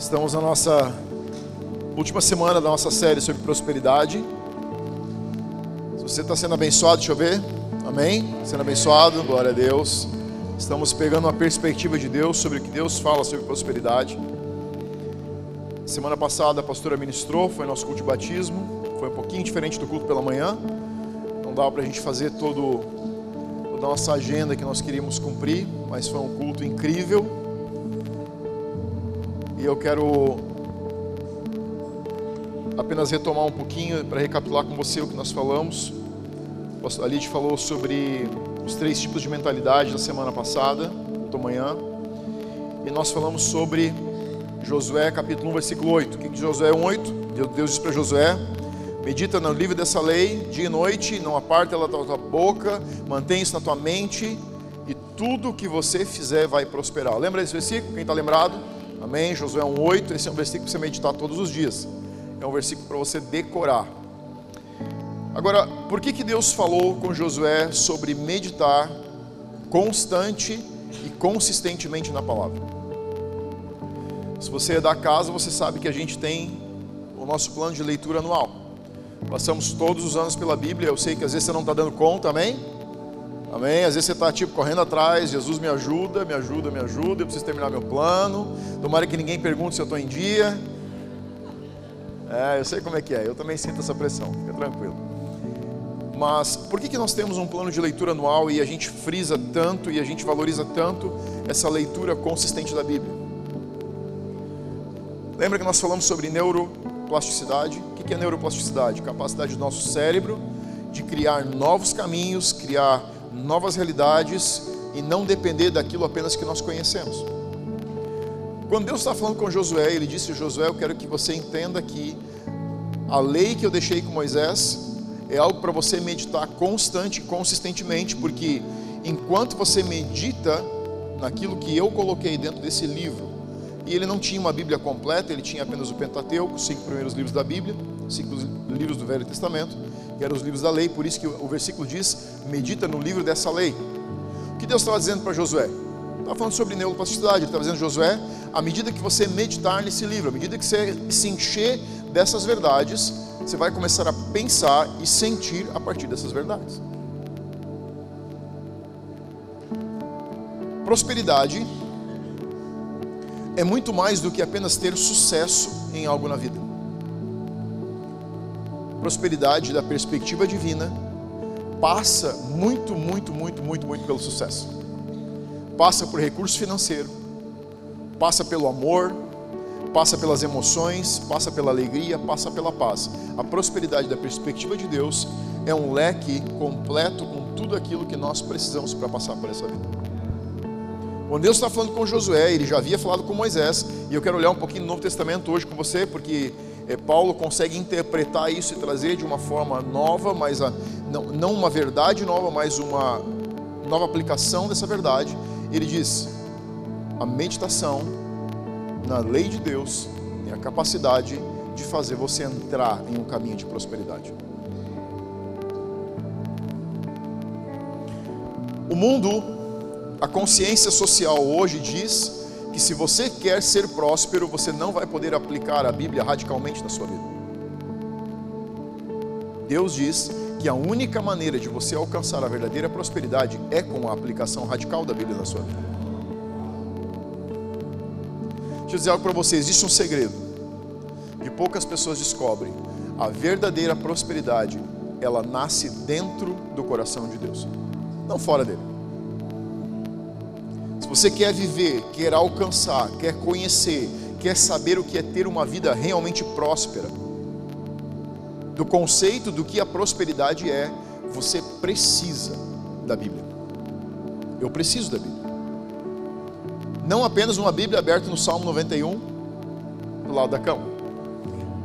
Estamos na nossa última semana da nossa série sobre prosperidade. Se você está sendo abençoado, deixa eu ver. Amém? Sendo abençoado, glória a Deus. Estamos pegando uma perspectiva de Deus sobre o que Deus fala sobre prosperidade. Semana passada a pastora ministrou, foi nosso culto de batismo. Foi um pouquinho diferente do culto pela manhã. Não dava para a gente fazer todo, toda a nossa agenda que nós queríamos cumprir, mas foi um culto incrível e eu quero apenas retomar um pouquinho para recapitular com você o que nós falamos. A Lid falou sobre os três tipos de mentalidade da semana passada, da. E nós falamos sobre Josué capítulo 1, versículo 8. O que diz Josué 1,8? Deus diz para Josué: Medita no livro dessa lei, dia e noite, não aparte ela da tua boca, mantém isso na tua mente, e tudo que você fizer vai prosperar. Lembra desse versículo? Quem está lembrado? Amém? Josué 1,8. Esse é um versículo para você meditar todos os dias. É um versículo para você decorar. Agora, por que, que Deus falou com Josué sobre meditar constante e consistentemente na palavra? Se você é da casa, você sabe que a gente tem o nosso plano de leitura anual. Passamos todos os anos pela Bíblia. Eu sei que às vezes você não está dando conta, amém? Amém? Às vezes você está tipo correndo atrás, Jesus me ajuda, me ajuda, me ajuda, eu preciso terminar meu plano. Tomara que ninguém pergunte se eu estou em dia. É, eu sei como é que é, eu também sinto essa pressão, fica tranquilo. Mas por que, que nós temos um plano de leitura anual e a gente frisa tanto e a gente valoriza tanto essa leitura consistente da Bíblia? Lembra que nós falamos sobre neuroplasticidade? O que é neuroplasticidade? Capacidade do nosso cérebro de criar novos caminhos, criar novas realidades e não depender daquilo apenas que nós conhecemos. Quando Deus está falando com Josué, ele disse: Josué, eu quero que você entenda que a lei que eu deixei com Moisés é algo para você meditar constante e consistentemente, porque enquanto você medita naquilo que eu coloquei dentro desse livro, e ele não tinha uma Bíblia completa, ele tinha apenas o Pentateuco, os cinco primeiros livros da Bíblia, cinco livros do Velho Testamento, que eram os livros da lei, por isso que o versículo diz: medita no livro dessa lei. O que Deus estava dizendo para Josué? Estava falando sobre neuroplasticidade, ele estava dizendo, Josué, à medida que você meditar nesse livro, à medida que você se encher dessas verdades, você vai começar a pensar e sentir a partir dessas verdades. Prosperidade é muito mais do que apenas ter sucesso em algo na vida prosperidade da perspectiva divina passa muito, muito, muito, muito, muito pelo sucesso. Passa por recurso financeiro, passa pelo amor, passa pelas emoções, passa pela alegria, passa pela paz. A prosperidade da perspectiva de Deus é um leque completo com tudo aquilo que nós precisamos para passar por essa vida. Quando Deus está falando com Josué, ele já havia falado com Moisés, e eu quero olhar um pouquinho no Novo Testamento hoje com você, porque Paulo consegue interpretar isso e trazer de uma forma nova, mas a, não, não uma verdade nova, mas uma nova aplicação dessa verdade. Ele diz: a meditação na lei de Deus tem a capacidade de fazer você entrar em um caminho de prosperidade. O mundo, a consciência social hoje diz que se você quer ser próspero, você não vai poder aplicar a Bíblia radicalmente na sua vida. Deus diz que a única maneira de você alcançar a verdadeira prosperidade é com a aplicação radical da Bíblia na sua vida. Deixa eu dizer algo para vocês: existe um segredo que poucas pessoas descobrem. A verdadeira prosperidade, ela nasce dentro do coração de Deus, não fora dele você quer viver, quer alcançar, quer conhecer, quer saber o que é ter uma vida realmente próspera, do conceito do que a prosperidade é, você precisa da Bíblia. Eu preciso da Bíblia. Não apenas uma Bíblia aberta no Salmo 91, do lado da cama.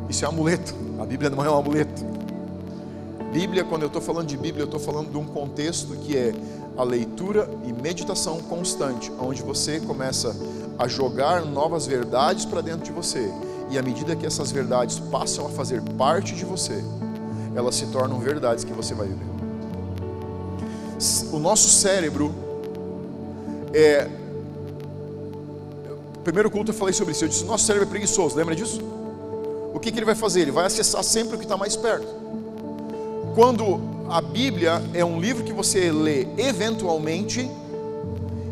Isso é um amuleto. A Bíblia não é um amuleto. Bíblia, quando eu estou falando de Bíblia, eu estou falando de um contexto que é a leitura e meditação constante, onde você começa a jogar novas verdades para dentro de você. E à medida que essas verdades passam a fazer parte de você, elas se tornam verdades que você vai viver. O nosso cérebro é primeiro culto eu falei sobre isso. Eu disse: nosso cérebro é preguiçoso, lembra disso? O que, que ele vai fazer? Ele vai acessar sempre o que está mais perto. Quando a Bíblia é um livro que você lê eventualmente,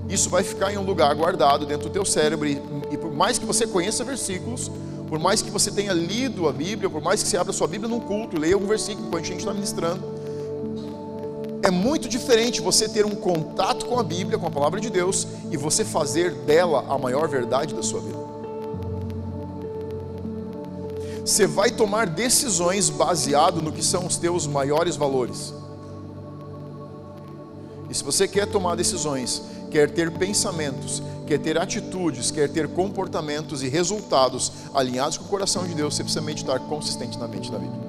isso vai ficar em um lugar guardado dentro do teu cérebro e, e por mais que você conheça versículos, por mais que você tenha lido a Bíblia, por mais que você abra sua Bíblia num culto, leia um versículo enquanto a gente está ministrando, é muito diferente você ter um contato com a Bíblia, com a palavra de Deus, e você fazer dela a maior verdade da sua vida. Você vai tomar decisões baseado no que são os teus maiores valores. E se você quer tomar decisões, quer ter pensamentos, quer ter atitudes, quer ter comportamentos e resultados alinhados com o coração de Deus, você precisa meditar consistentemente na Bíblia.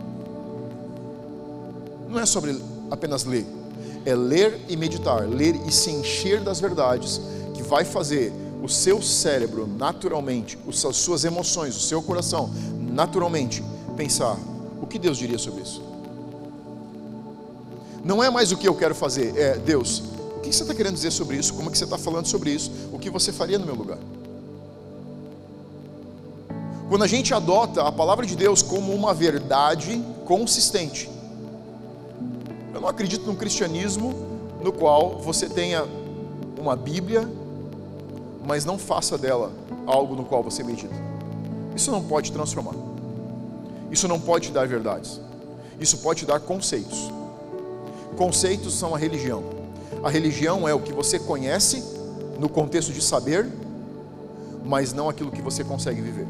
Não é sobre apenas ler, é ler e meditar, ler e se encher das verdades que vai fazer o seu cérebro naturalmente, as suas emoções, o seu coração naturalmente pensar o que Deus diria sobre isso. Não é mais o que eu quero fazer, é Deus, o que você está querendo dizer sobre isso? Como é que você está falando sobre isso? O que você faria no meu lugar? Quando a gente adota a palavra de Deus como uma verdade consistente, eu não acredito num cristianismo no qual você tenha uma Bíblia, mas não faça dela algo no qual você medita. Isso não pode transformar. Isso não pode te dar verdades. Isso pode te dar conceitos. Conceitos são a religião. A religião é o que você conhece no contexto de saber, mas não aquilo que você consegue viver.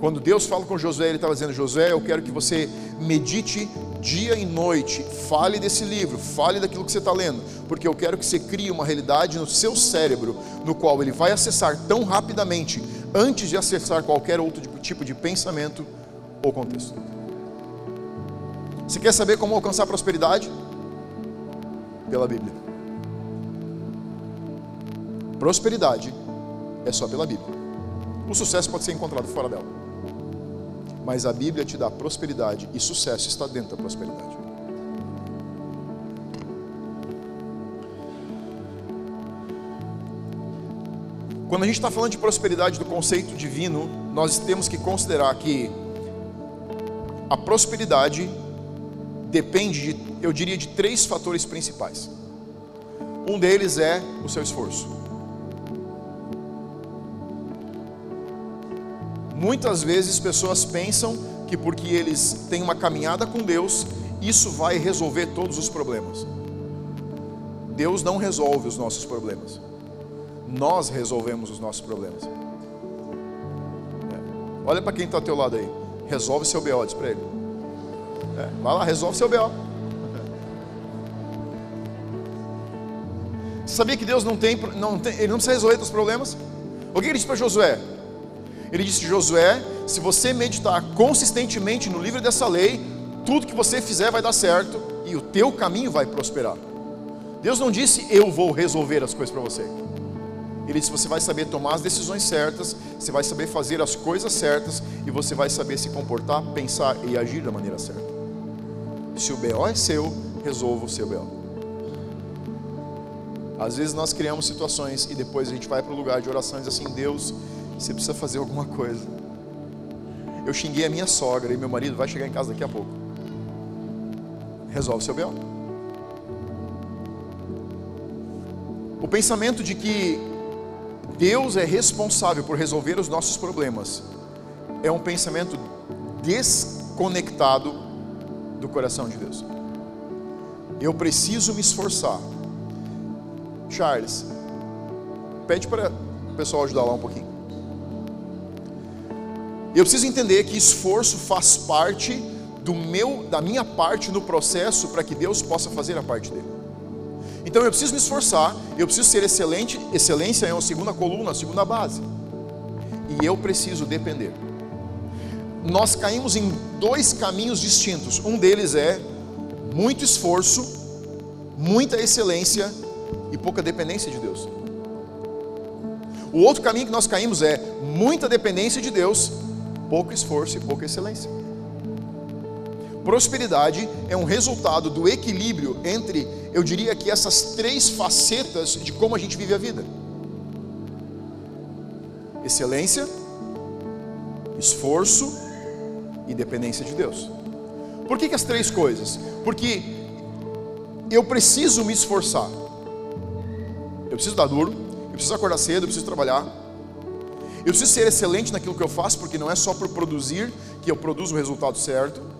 Quando Deus fala com Josué, Ele estava dizendo: Josué, eu quero que você medite dia e noite, fale desse livro, fale daquilo que você está lendo, porque eu quero que você crie uma realidade no seu cérebro, no qual ele vai acessar tão rapidamente, antes de acessar qualquer outro tipo de pensamento ou contexto. Você quer saber como alcançar prosperidade? Pela Bíblia. Prosperidade é só pela Bíblia. O sucesso pode ser encontrado fora dela mas a Bíblia te dá prosperidade e sucesso está dentro da prosperidade. Quando a gente está falando de prosperidade do conceito divino, nós temos que considerar que a prosperidade depende, de, eu diria, de três fatores principais. Um deles é o seu esforço. Muitas vezes pessoas pensam que porque eles têm uma caminhada com Deus, isso vai resolver todos os problemas. Deus não resolve os nossos problemas. Nós resolvemos os nossos problemas. É. Olha para quem está ao teu lado aí. Resolve seu BO, diz para ele. É. Vai lá, resolve seu BO. Sabia que Deus não tem, não tem, ele não precisa resolver os problemas? O que ele disse para Josué? Ele disse: Josué, se você meditar consistentemente no livro dessa lei, tudo que você fizer vai dar certo e o teu caminho vai prosperar. Deus não disse eu vou resolver as coisas para você. Ele disse: você vai saber tomar as decisões certas, você vai saber fazer as coisas certas e você vai saber se comportar, pensar e agir da maneira certa. Se o BO é seu, resolva o seu BO. Às vezes nós criamos situações e depois a gente vai para o lugar de orações assim: Deus, você precisa fazer alguma coisa. Eu xinguei a minha sogra e meu marido vai chegar em casa daqui a pouco. Resolve seu B.O. O pensamento de que Deus é responsável por resolver os nossos problemas é um pensamento desconectado do coração de Deus. Eu preciso me esforçar. Charles, pede para o pessoal ajudar lá um pouquinho. Eu preciso entender que esforço faz parte do meu, da minha parte no processo para que Deus possa fazer a parte dele. Então eu preciso me esforçar, eu preciso ser excelente, excelência é uma segunda coluna, a segunda base. E eu preciso depender. Nós caímos em dois caminhos distintos. Um deles é muito esforço, muita excelência e pouca dependência de Deus. O outro caminho que nós caímos é muita dependência de Deus pouco esforço e pouca excelência. Prosperidade é um resultado do equilíbrio entre, eu diria que essas três facetas de como a gente vive a vida. excelência, esforço e dependência de Deus. Por que, que as três coisas? Porque eu preciso me esforçar. Eu preciso dar duro, eu preciso acordar cedo, eu preciso trabalhar. Eu preciso ser excelente naquilo que eu faço, porque não é só por produzir que eu produzo o resultado certo,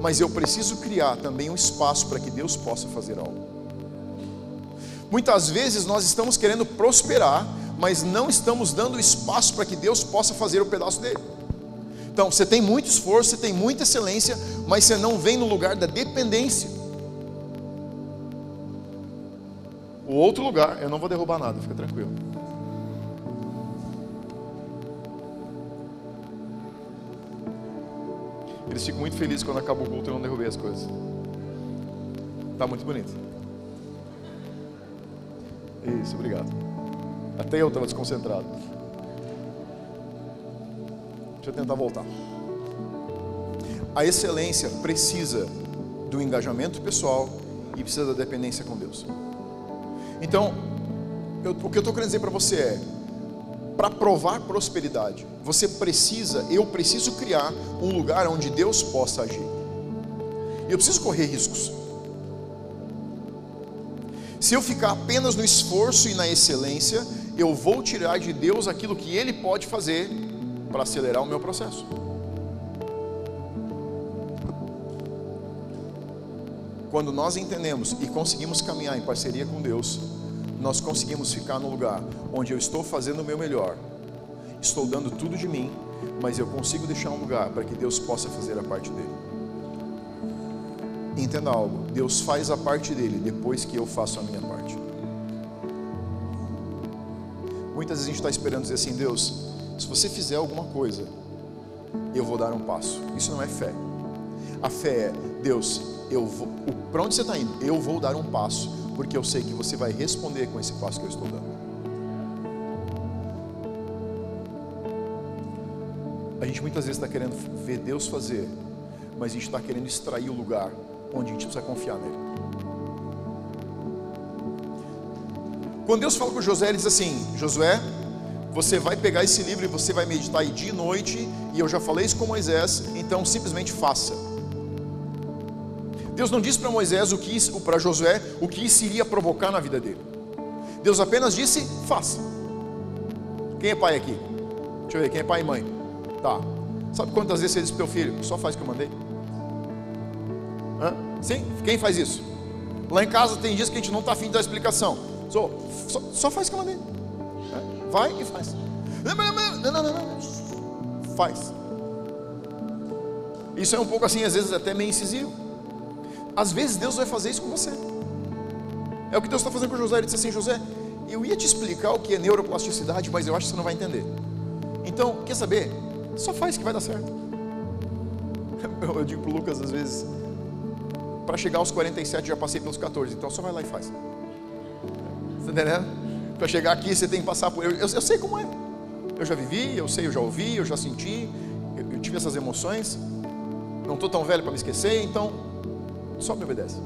mas eu preciso criar também um espaço para que Deus possa fazer algo. Muitas vezes nós estamos querendo prosperar, mas não estamos dando espaço para que Deus possa fazer o pedaço dele. Então, você tem muito esforço, você tem muita excelência, mas você não vem no lugar da dependência. O outro lugar, eu não vou derrubar nada, fica tranquilo. Eles ficam muito felizes quando acaba o culto e eu não derrubei as coisas. Tá muito bonito. Isso, obrigado. Até eu estava desconcentrado. Deixa eu tentar voltar. A excelência precisa do engajamento pessoal e precisa da dependência com Deus. Então, eu, o que eu estou querendo dizer para você é: para provar prosperidade, você precisa, eu preciso criar um lugar onde Deus possa agir. Eu preciso correr riscos. Se eu ficar apenas no esforço e na excelência, eu vou tirar de Deus aquilo que Ele pode fazer para acelerar o meu processo. Quando nós entendemos e conseguimos caminhar em parceria com Deus, nós conseguimos ficar no lugar onde eu estou fazendo o meu melhor, estou dando tudo de mim, mas eu consigo deixar um lugar para que Deus possa fazer a parte dele. Entenda algo: Deus faz a parte dele depois que eu faço a minha parte. Muitas vezes a gente está esperando dizer assim: Deus, se você fizer alguma coisa, eu vou dar um passo. Isso não é fé. A fé é, Deus, eu vou, para onde você está indo? Eu vou dar um passo, porque eu sei que você vai responder com esse passo que eu estou dando. A gente muitas vezes está querendo ver Deus fazer, mas a gente está querendo extrair o lugar onde a gente precisa confiar nele. Quando Deus fala com José, ele diz assim: Josué, você vai pegar esse livro e você vai meditar aí dia e noite, e eu já falei isso com Moisés, então simplesmente faça. Deus não disse para Moisés o que para Josué o que isso iria provocar na vida dele. Deus apenas disse: faça. Quem é pai aqui? Deixa eu ver, quem é pai e mãe? Tá. Sabe quantas vezes você disse para o teu filho? Só faz o que eu mandei. Hã? Sim? Quem faz isso? Lá em casa tem dias que a gente não está afim dar explicação. Só, só, só faz o que eu mandei. Vai e faz. Não, não, não, não. Faz. Isso é um pouco assim, às vezes até meio incisivo. Às vezes Deus vai fazer isso com você. É o que Deus está fazendo com José. Ele disse assim: José, eu ia te explicar o que é neuroplasticidade, mas eu acho que você não vai entender. Então, quer saber? Só faz que vai dar certo. Eu digo para Lucas às vezes: para chegar aos 47 já passei pelos 14, então só vai lá e faz. Está entendendo? Para chegar aqui você tem que passar por. Eu, eu, eu, sei como é. Eu já vivi, eu sei, eu já ouvi, eu já senti, eu, eu tive essas emoções. Não estou tão velho para me esquecer, então só me obedece.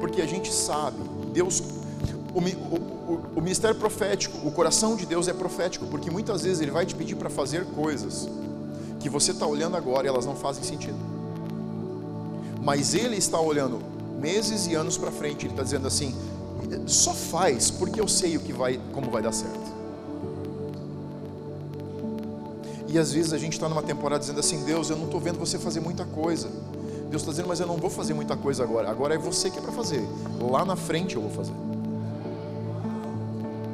Porque a gente sabe, Deus, o, o, o ministério profético, o coração de Deus é profético, porque muitas vezes Ele vai te pedir para fazer coisas que você está olhando agora e elas não fazem sentido. Mas Ele está olhando meses e anos para frente, Ele está dizendo assim: só faz porque eu sei o que vai, como vai dar certo. E às vezes a gente está numa temporada dizendo assim, Deus, eu não estou vendo você fazer muita coisa. Deus está dizendo, mas eu não vou fazer muita coisa agora. Agora é você que é para fazer. Lá na frente eu vou fazer.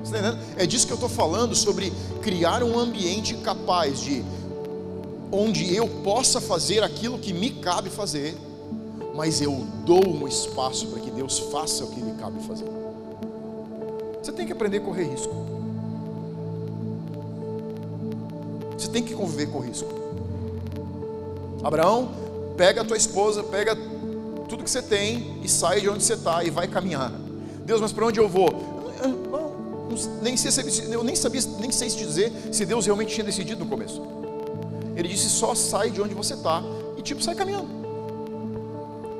Está É disso que eu estou falando sobre criar um ambiente capaz de onde eu possa fazer aquilo que me cabe fazer, mas eu dou um espaço para que Deus faça o que lhe cabe fazer. Você tem que aprender a correr risco. Você tem que conviver com risco. Abraão, pega a tua esposa, pega tudo que você tem e sai de onde você está e vai caminhar. Deus, mas para onde eu vou? Eu nem sei, eu nem sabia, nem sei te dizer se Deus realmente tinha decidido no começo. Ele disse: só sai de onde você está e tipo sai caminhando.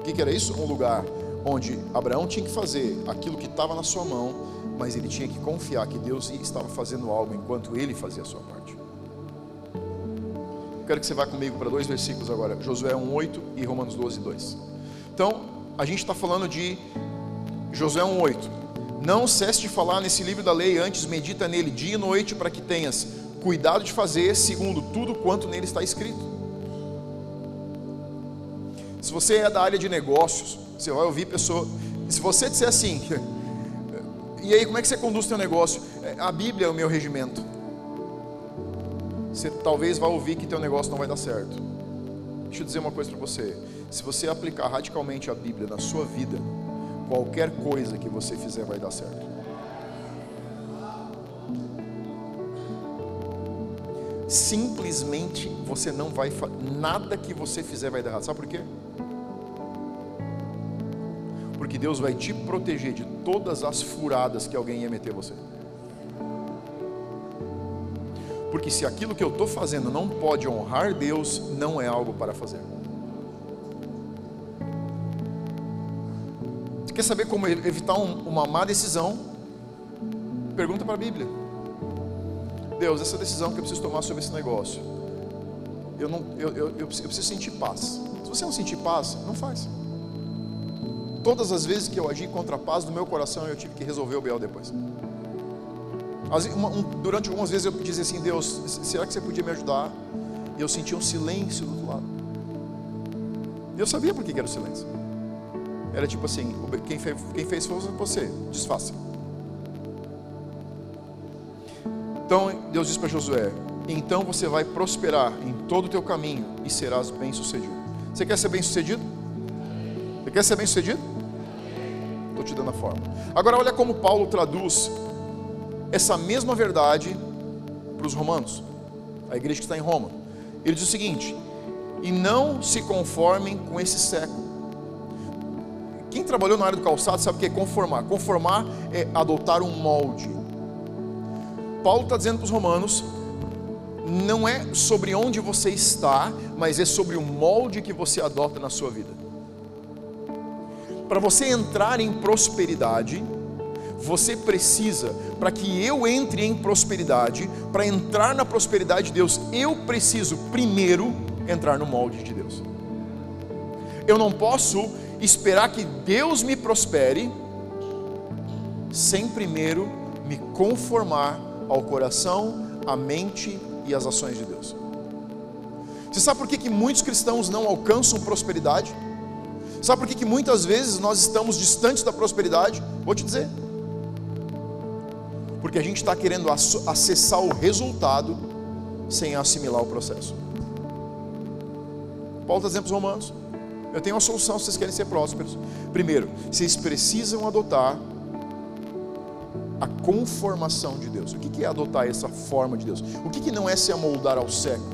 O que, que era isso? Um lugar onde Abraão tinha que fazer aquilo que estava na sua mão, mas ele tinha que confiar que Deus estava fazendo algo enquanto ele fazia a sua parte. Quero que você vá comigo para dois versículos agora, Josué 1,8 e Romanos 12, 2. Então, a gente está falando de Josué 1,8. Não cesse de falar nesse livro da lei, antes medita nele dia e noite, para que tenhas cuidado de fazer segundo tudo quanto nele está escrito. Se você é da área de negócios, você vai ouvir pessoa. Se você disser assim, e aí como é que você conduz seu negócio? É, a Bíblia é o meu regimento. Você talvez vá ouvir que teu negócio não vai dar certo. Deixa eu dizer uma coisa para você. Se você aplicar radicalmente a Bíblia na sua vida, qualquer coisa que você fizer vai dar certo. Simplesmente você não vai nada que você fizer vai dar errado. Sabe por quê? Porque Deus vai te proteger de todas as furadas que alguém ia meter você. Porque se aquilo que eu estou fazendo não pode honrar Deus, não é algo para fazer. Você quer saber como evitar um, uma má decisão? Pergunta para a Bíblia. Deus, essa decisão que eu preciso tomar sobre esse negócio, eu, não, eu, eu, eu, preciso sentir paz. Se você não sentir paz, não faz. Todas as vezes que eu agi contra a paz do meu coração, eu tive que resolver o B.O. depois. Durante algumas vezes eu dizia assim, Deus, será que você podia me ajudar? E eu sentia um silêncio do outro lado. Eu sabia por que era o silêncio. Era tipo assim, quem fez, quem fez foi você, desfaça. Então Deus disse para Josué: Então você vai prosperar em todo o teu caminho e serás bem sucedido. Você quer ser bem sucedido? Você quer ser bem sucedido? Estou te dando a forma. Agora olha como Paulo traduz essa mesma verdade para os romanos, a igreja que está em Roma. Ele diz o seguinte: E não se conformem com esse século. Quem trabalhou na área do calçado sabe o que é conformar. Conformar é adotar um molde. Paulo está dizendo para os romanos: não é sobre onde você está, mas é sobre o molde que você adota na sua vida. Para você entrar em prosperidade, você precisa, para que eu entre em prosperidade, para entrar na prosperidade de Deus, eu preciso primeiro entrar no molde de Deus. Eu não posso esperar que Deus me prospere sem primeiro me conformar ao coração, à mente e às ações de Deus. Você sabe por que, que muitos cristãos não alcançam prosperidade? Sabe por que, que muitas vezes nós estamos distantes da prosperidade? Vou te dizer. Porque a gente está querendo acessar o resultado sem assimilar o processo. Paulo está dizendo para os romanos: eu tenho uma solução se vocês querem ser prósperos. Primeiro, vocês precisam adotar a conformação de Deus. O que é adotar essa forma de Deus? O que não é se amoldar ao século?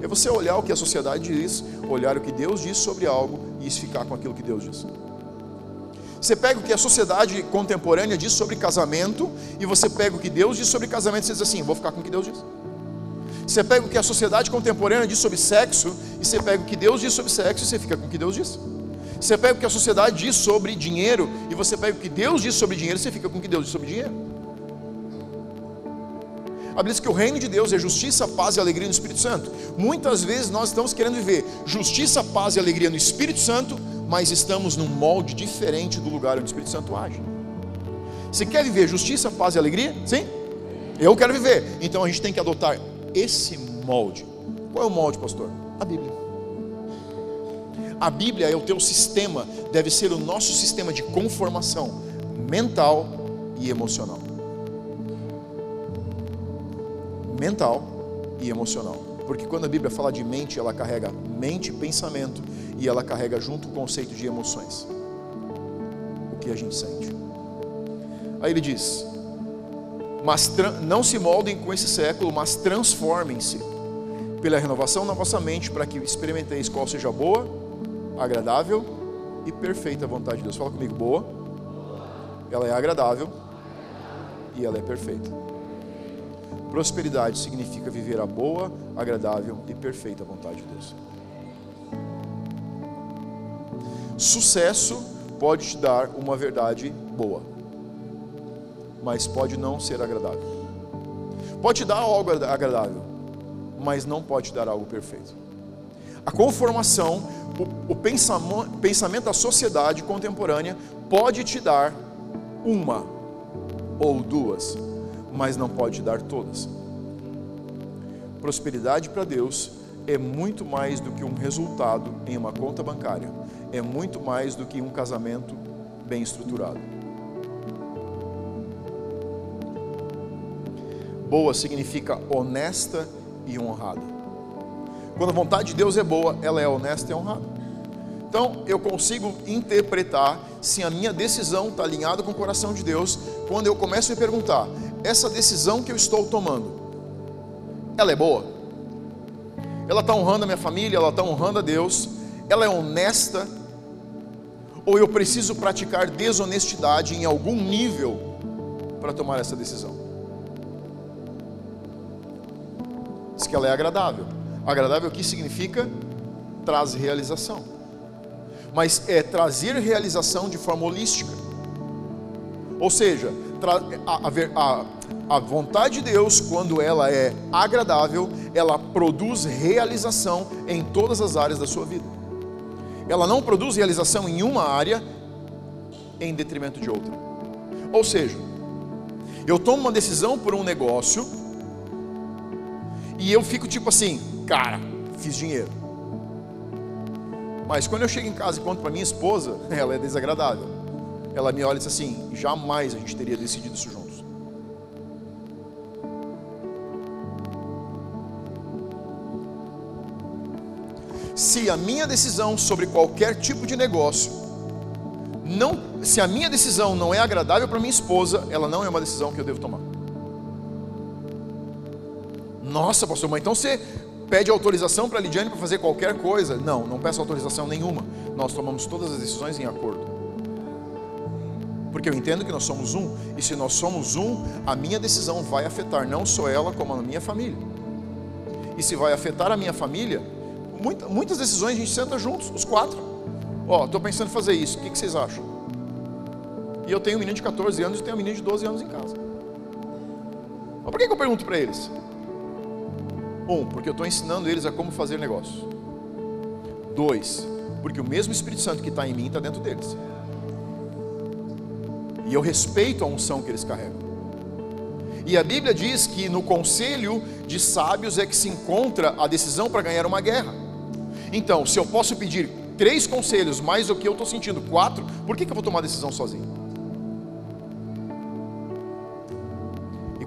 É você olhar o que a sociedade diz, olhar o que Deus diz sobre algo e ficar com aquilo que Deus diz. Você pega o que a sociedade contemporânea diz sobre casamento e você pega o que Deus diz sobre casamento e você diz assim: vou ficar com o que Deus diz. Você pega o que a sociedade contemporânea diz sobre sexo e você pega o que Deus diz sobre sexo e você fica com o que Deus diz. Você pega o que a sociedade diz sobre dinheiro e você pega o que Deus diz sobre dinheiro e você fica com o que Deus diz sobre dinheiro. A Bíblia diz que o reino de Deus é justiça, paz e alegria no Espírito Santo. Muitas vezes nós estamos querendo viver justiça, paz e alegria no Espírito Santo, mas estamos num molde diferente do lugar onde o Espírito Santo age. Você quer viver justiça, paz e alegria? Sim? Eu quero viver. Então a gente tem que adotar esse molde. Qual é o molde, pastor? A Bíblia. A Bíblia é o teu sistema, deve ser o nosso sistema de conformação mental e emocional. Mental e emocional. Porque quando a Bíblia fala de mente, ela carrega mente e pensamento, e ela carrega junto o conceito de emoções. O que a gente sente. Aí ele diz: Mas não se moldem com esse século, mas transformem-se pela renovação na vossa mente, para que experimenteis qual seja boa, agradável e perfeita vontade de Deus. Fala comigo, boa. Ela é agradável e ela é perfeita. Prosperidade significa viver a boa, agradável e perfeita vontade de Deus. Sucesso pode te dar uma verdade boa, mas pode não ser agradável. Pode te dar algo agradável, mas não pode te dar algo perfeito. A conformação, o, o pensamento, pensamento da sociedade contemporânea pode te dar uma ou duas, mas não pode te dar todas. Prosperidade para Deus é muito mais do que um resultado em uma conta bancária, é muito mais do que um casamento bem estruturado. Boa significa honesta e honrada. Quando a vontade de Deus é boa, ela é honesta e honrada. Então, eu consigo interpretar se a minha decisão está alinhada com o coração de Deus, quando eu começo a me perguntar: essa decisão que eu estou tomando, ela é boa? Ela está honrando a minha família, ela está honrando a Deus, ela é honesta? Ou eu preciso praticar desonestidade em algum nível para tomar essa decisão? Diz que ela é agradável. Agradável aqui significa traz realização. Mas é trazer realização de forma holística. Ou seja, a, a, a vontade de Deus, quando ela é agradável, ela produz realização em todas as áreas da sua vida. Ela não produz realização em uma área em detrimento de outra. Ou seja, eu tomo uma decisão por um negócio e eu fico tipo assim, cara, fiz dinheiro. Mas quando eu chego em casa e conto para minha esposa, ela é desagradável. Ela me olha e diz assim: jamais a gente teria decidido isso juntos. Se a minha decisão sobre qualquer tipo de negócio não, se a minha decisão não é agradável para minha esposa, ela não é uma decisão que eu devo tomar. Nossa, pastor, mas então você pede autorização para a Lidiane para fazer qualquer coisa. Não, não peço autorização nenhuma. Nós tomamos todas as decisões em acordo. Porque eu entendo que nós somos um, e se nós somos um, a minha decisão vai afetar não só ela, como a minha família. E se vai afetar a minha família, muita, muitas decisões a gente senta juntos, os quatro. Ó, oh, estou pensando em fazer isso, o que, que vocês acham? E eu tenho um menino de 14 anos e tenho um menino de 12 anos em casa. Mas por que, que eu pergunto para eles? Um, porque eu estou ensinando eles a como fazer negócio. Dois, porque o mesmo Espírito Santo que está em mim está dentro deles. E eu respeito a unção que eles carregam. E a Bíblia diz que no conselho de sábios é que se encontra a decisão para ganhar uma guerra. Então, se eu posso pedir três conselhos mais do que eu estou sentindo quatro, por que, que eu vou tomar a decisão sozinho?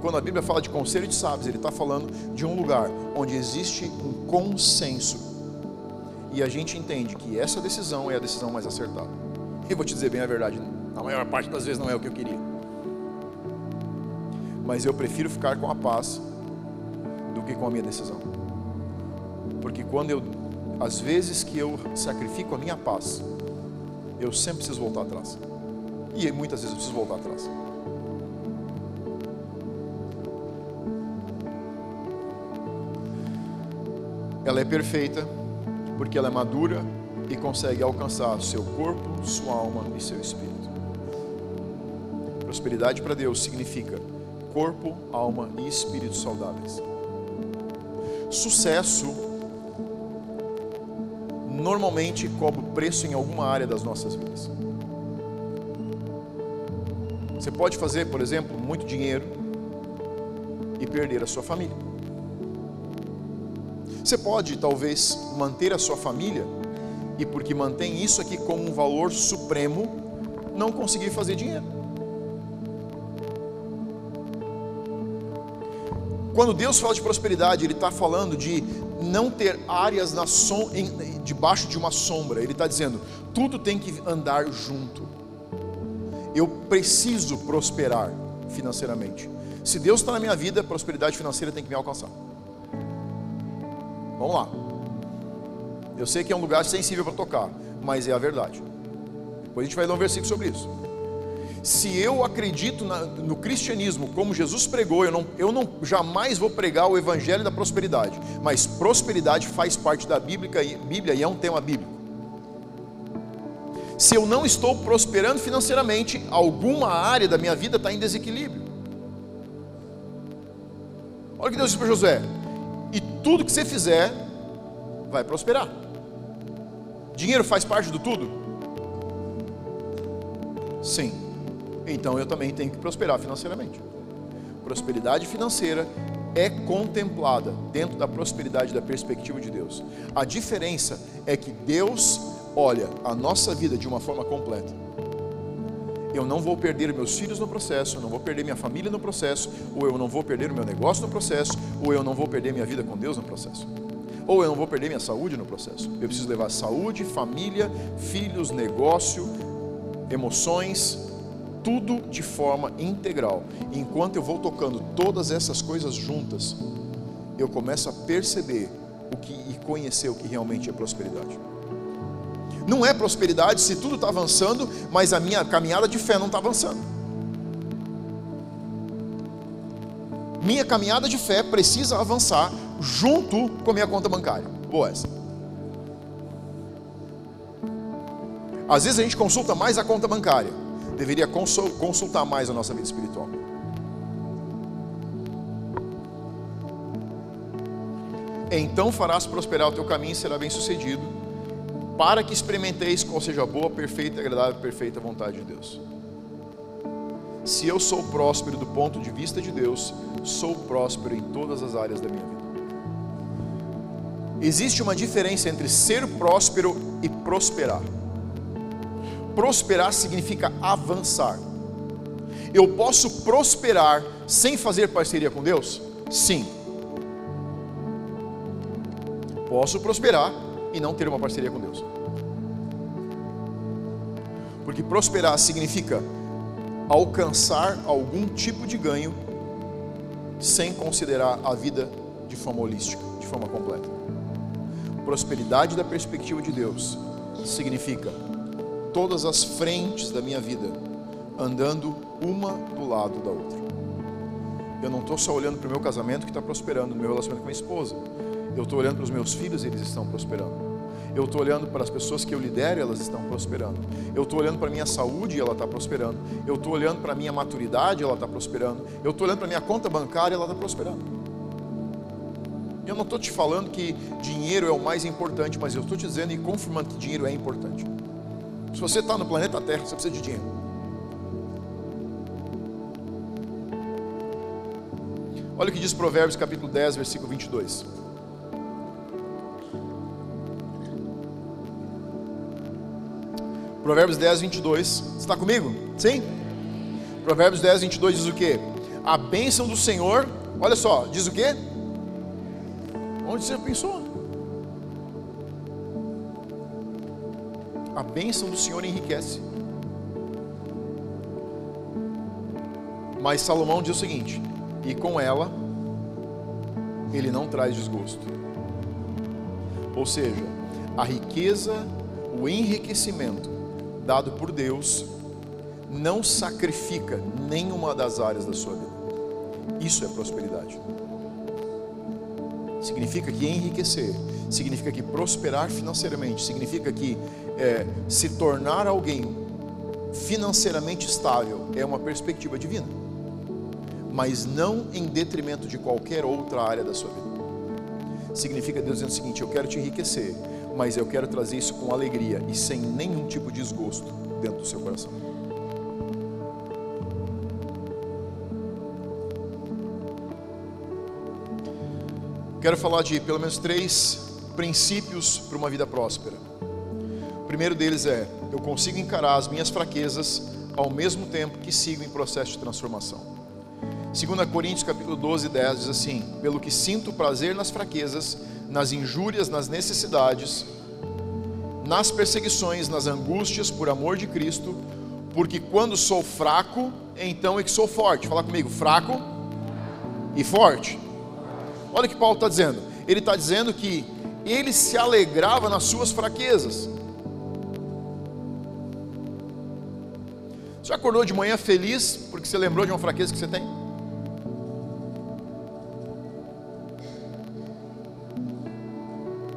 quando a Bíblia fala de conselho de sábios, ele está falando de um lugar onde existe um consenso. E a gente entende que essa decisão é a decisão mais acertada. E vou te dizer bem a verdade, na maior parte das vezes não é o que eu queria. Mas eu prefiro ficar com a paz do que com a minha decisão. Porque quando eu, às vezes que eu sacrifico a minha paz, eu sempre preciso voltar atrás. E muitas vezes eu preciso voltar atrás. Ela é perfeita porque ela é madura e consegue alcançar seu corpo, sua alma e seu espírito. Prosperidade para Deus significa corpo, alma e espírito saudáveis. Sucesso normalmente cobra preço em alguma área das nossas vidas. Você pode fazer, por exemplo, muito dinheiro e perder a sua família. Você pode talvez manter a sua família e porque mantém isso aqui como um valor supremo, não conseguir fazer dinheiro. Quando Deus fala de prosperidade, Ele está falando de não ter áreas na som, em, debaixo de uma sombra. Ele está dizendo, tudo tem que andar junto. Eu preciso prosperar financeiramente. Se Deus está na minha vida, prosperidade financeira tem que me alcançar. Vamos lá. Eu sei que é um lugar sensível para tocar, mas é a verdade. Depois a gente vai ler um versículo sobre isso. Se eu acredito na, no cristianismo como Jesus pregou, eu não, eu não jamais vou pregar o evangelho da prosperidade. Mas prosperidade faz parte da Bíblia, Bíblia e é um tema bíblico. Se eu não estou prosperando financeiramente, alguma área da minha vida está em desequilíbrio. Olha o que Deus disse para Josué: e tudo que você fizer vai prosperar. Dinheiro faz parte do tudo? Sim. Então eu também tenho que prosperar financeiramente. Prosperidade financeira é contemplada dentro da prosperidade da perspectiva de Deus. A diferença é que Deus olha a nossa vida de uma forma completa. Eu não vou perder meus filhos no processo, eu não vou perder minha família no processo, ou eu não vou perder o meu negócio no processo, ou eu não vou perder minha vida com Deus no processo. Ou eu não vou perder minha saúde no processo. Eu preciso levar saúde, família, filhos, negócio, emoções, tudo de forma integral. Enquanto eu vou tocando todas essas coisas juntas, eu começo a perceber o que e conhecer o que realmente é prosperidade. Não é prosperidade se tudo está avançando, mas a minha caminhada de fé não está avançando. Minha caminhada de fé precisa avançar junto com a minha conta bancária. Boa essa. Às vezes a gente consulta mais a conta bancária deveria consultar mais a nossa vida espiritual. Então farás prosperar o teu caminho e será bem sucedido, para que experimenteis qual seja a boa, perfeita, agradável e perfeita vontade de Deus. Se eu sou próspero do ponto de vista de Deus, sou próspero em todas as áreas da minha vida. Existe uma diferença entre ser próspero e prosperar prosperar significa avançar. Eu posso prosperar sem fazer parceria com Deus? Sim. Posso prosperar e não ter uma parceria com Deus. Porque prosperar significa alcançar algum tipo de ganho sem considerar a vida de forma holística, de forma completa. Prosperidade da perspectiva de Deus significa todas as frentes da minha vida, andando uma do lado da outra. Eu não estou só olhando para o meu casamento que está prosperando, no meu relacionamento com a minha esposa. Eu estou olhando para os meus filhos eles estão prosperando. Eu estou olhando para as pessoas que eu lidero elas estão prosperando. Eu estou olhando para a minha saúde ela está prosperando. Eu estou olhando para a minha maturidade ela está prosperando. Eu estou olhando para a minha conta bancária ela está prosperando. Eu não estou te falando que dinheiro é o mais importante, mas eu estou te dizendo e confirmando que dinheiro é importante. Se você está no planeta Terra, você precisa de dinheiro. Olha o que diz Provérbios capítulo 10, versículo 22. Provérbios 10, 22. Você está comigo? Sim? Provérbios 10, 22 diz o que? A bênção do Senhor, olha só, diz o que? Onde você pensou? A bênção do Senhor enriquece. Mas Salomão diz o seguinte: e com ela ele não traz desgosto. Ou seja, a riqueza, o enriquecimento dado por Deus não sacrifica nenhuma das áreas da sua vida. Isso é prosperidade. Significa que enriquecer, significa que prosperar financeiramente, significa que é, se tornar alguém financeiramente estável é uma perspectiva divina, mas não em detrimento de qualquer outra área da sua vida. Significa Deus dizendo o seguinte: eu quero te enriquecer, mas eu quero trazer isso com alegria e sem nenhum tipo de desgosto dentro do seu coração. Quero falar de pelo menos três princípios para uma vida próspera. O primeiro deles é: eu consigo encarar as minhas fraquezas ao mesmo tempo que sigo em processo de transformação. 2 Coríntios capítulo 12, 10 diz assim: Pelo que sinto prazer nas fraquezas, nas injúrias, nas necessidades, nas perseguições, nas angústias por amor de Cristo, porque quando sou fraco, então é que sou forte. Fala comigo, fraco e forte. Olha o que Paulo está dizendo. Ele está dizendo que ele se alegrava nas suas fraquezas. Você acordou de manhã feliz porque você lembrou de uma fraqueza que você tem?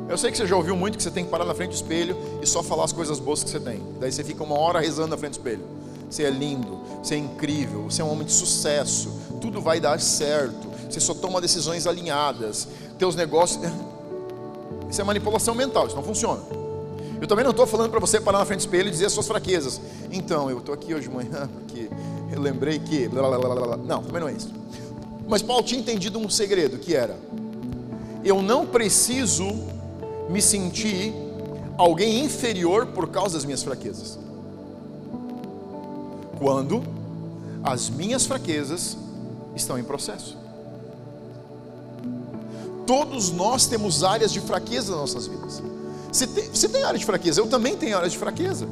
Eu sei que você já ouviu muito que você tem que parar na frente do espelho e só falar as coisas boas que você tem. Daí você fica uma hora rezando na frente do espelho. Você é lindo, você é incrível, você é um homem de sucesso, tudo vai dar certo. Você só toma decisões alinhadas. Teus negócios. Isso é manipulação mental, isso não funciona. Eu também não estou falando para você parar na frente do espelho e dizer as suas fraquezas. Então, eu estou aqui hoje de manhã porque eu lembrei que. Não, também não é isso. Mas Paulo tinha entendido um segredo que era: eu não preciso me sentir alguém inferior por causa das minhas fraquezas. Quando as minhas fraquezas estão em processo. Todos nós temos áreas de fraqueza nas nossas vidas. Você tem, você tem área de fraqueza, eu também tenho áreas de fraqueza.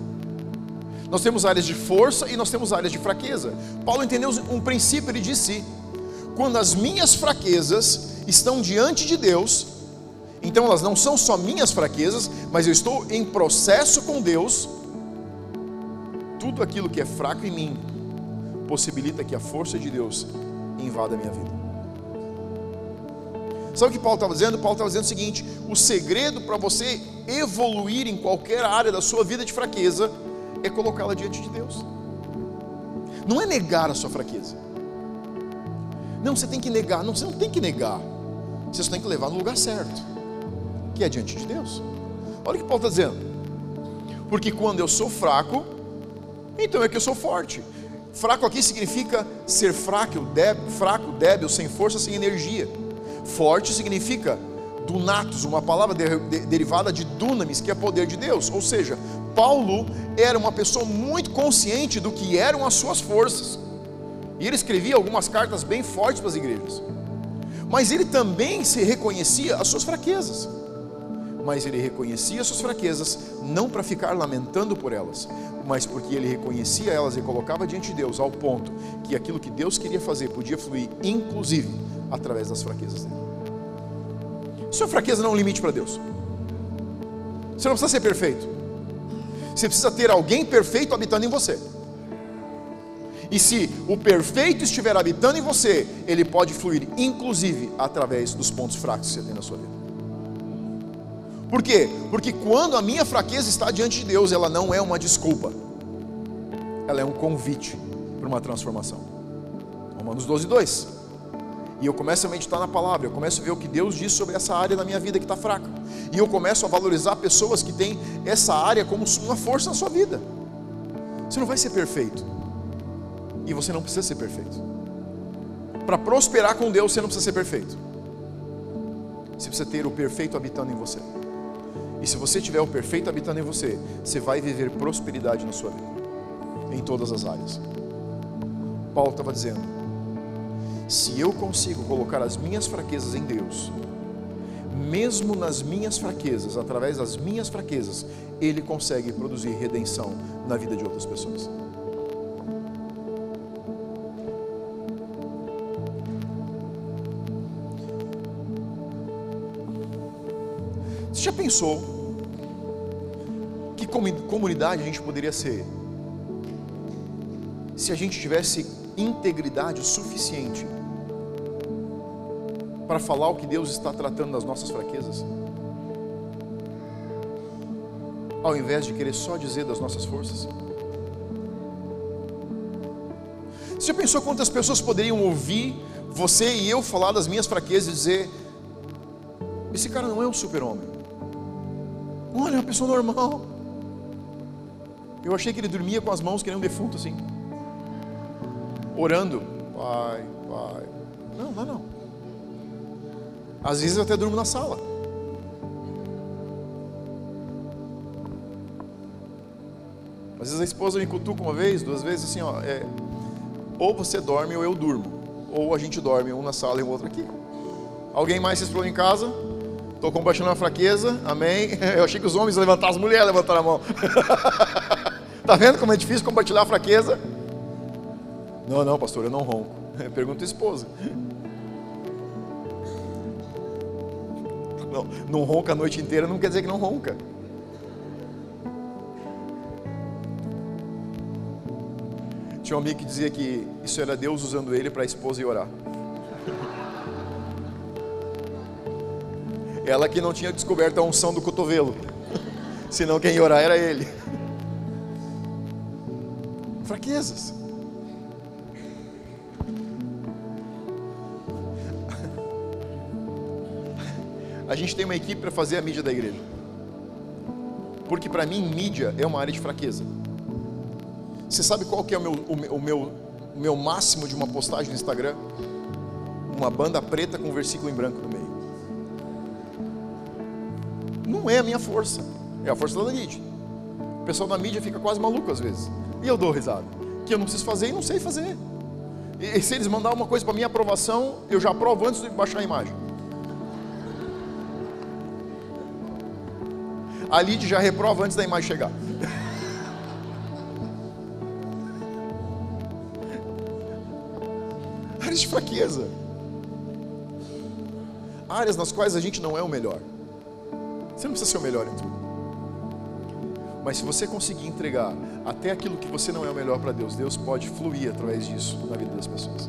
Nós temos áreas de força e nós temos áreas de fraqueza. Paulo entendeu um princípio, ele disse: quando as minhas fraquezas estão diante de Deus, então elas não são só minhas fraquezas, mas eu estou em processo com Deus. Tudo aquilo que é fraco em mim possibilita que a força de Deus invada a minha vida. Sabe o que Paulo estava dizendo? Paulo estava dizendo o seguinte: o segredo para você evoluir em qualquer área da sua vida de fraqueza é colocá-la diante de Deus. Não é negar a sua fraqueza. Não, você tem que negar. Não, você não tem que negar. Você só tem que levar no lugar certo que é diante de Deus. Olha o que Paulo está dizendo. Porque quando eu sou fraco, então é que eu sou forte. Fraco aqui significa ser fraco, débil, fraco, débil, sem força, sem energia. Forte significa dunatos, uma palavra de, de, derivada de dunamis, que é poder de Deus. Ou seja, Paulo era uma pessoa muito consciente do que eram as suas forças. E ele escrevia algumas cartas bem fortes para as igrejas. Mas ele também se reconhecia as suas fraquezas mas ele reconhecia suas fraquezas, não para ficar lamentando por elas, mas porque ele reconhecia elas e colocava diante de Deus, ao ponto que aquilo que Deus queria fazer podia fluir, inclusive, através das fraquezas dele. Sua fraqueza não é um limite para Deus. Você não precisa ser perfeito. Você precisa ter alguém perfeito habitando em você. E se o perfeito estiver habitando em você, ele pode fluir, inclusive, através dos pontos fracos que você tem na sua vida. Por quê? Porque quando a minha fraqueza está diante de Deus, ela não é uma desculpa, ela é um convite para uma transformação. Romanos 12, 2. E eu começo a meditar na palavra, eu começo a ver o que Deus diz sobre essa área da minha vida que está fraca. E eu começo a valorizar pessoas que têm essa área como uma força na sua vida. Você não vai ser perfeito. E você não precisa ser perfeito. Para prosperar com Deus, você não precisa ser perfeito. Você precisa ter o perfeito habitando em você. E se você tiver o perfeito habitando em você, você vai viver prosperidade na sua vida, em todas as áreas. Paulo estava dizendo: se eu consigo colocar as minhas fraquezas em Deus, mesmo nas minhas fraquezas, através das minhas fraquezas, Ele consegue produzir redenção na vida de outras pessoas. já pensou que comunidade a gente poderia ser se a gente tivesse integridade suficiente para falar o que Deus está tratando das nossas fraquezas? Ao invés de querer só dizer das nossas forças? Você já pensou quantas pessoas poderiam ouvir você e eu falar das minhas fraquezas e dizer: esse cara não é um super-homem? Olha, é uma pessoa normal. Eu achei que ele dormia com as mãos que nem um defunto assim. Orando. Pai, pai. Não, não, não. Às vezes eu até durmo na sala. Às vezes a esposa me cutuca uma vez, duas vezes assim, ó, é, ou você dorme ou eu durmo, ou a gente dorme um na sala e o outro aqui. Alguém mais se explodiu em casa? Estou compartilhando a fraqueza, amém. Eu achei que os homens levantaram, as mulheres levantaram a mão. Está vendo como é difícil compartilhar a fraqueza? Não, não, pastor, eu não ronco. Pergunta a esposa. Não, não ronca a noite inteira não quer dizer que não ronca. Tinha um amigo que dizia que isso era Deus usando ele para a esposa ir orar. Ela que não tinha descoberto a unção do cotovelo. Senão quem ia orar era ele. Fraquezas. A gente tem uma equipe para fazer a mídia da igreja. Porque para mim, mídia é uma área de fraqueza. Você sabe qual que é o meu, o meu, o meu, o meu máximo de uma postagem no Instagram? Uma banda preta com um versículo em branco no meio. Não é a minha força, é a força da mídia. O pessoal da mídia fica quase maluco às vezes. E eu dou risada. Que eu não preciso fazer e não sei fazer. E se eles mandar uma coisa para minha aprovação, eu já aprovo antes de baixar a imagem. A Lid já reprova antes da imagem chegar. áreas de fraqueza. Áreas nas quais a gente não é o melhor. Você não precisa ser o melhor em tudo. Mas se você conseguir entregar até aquilo que você não é o melhor para Deus, Deus pode fluir através disso na vida das pessoas.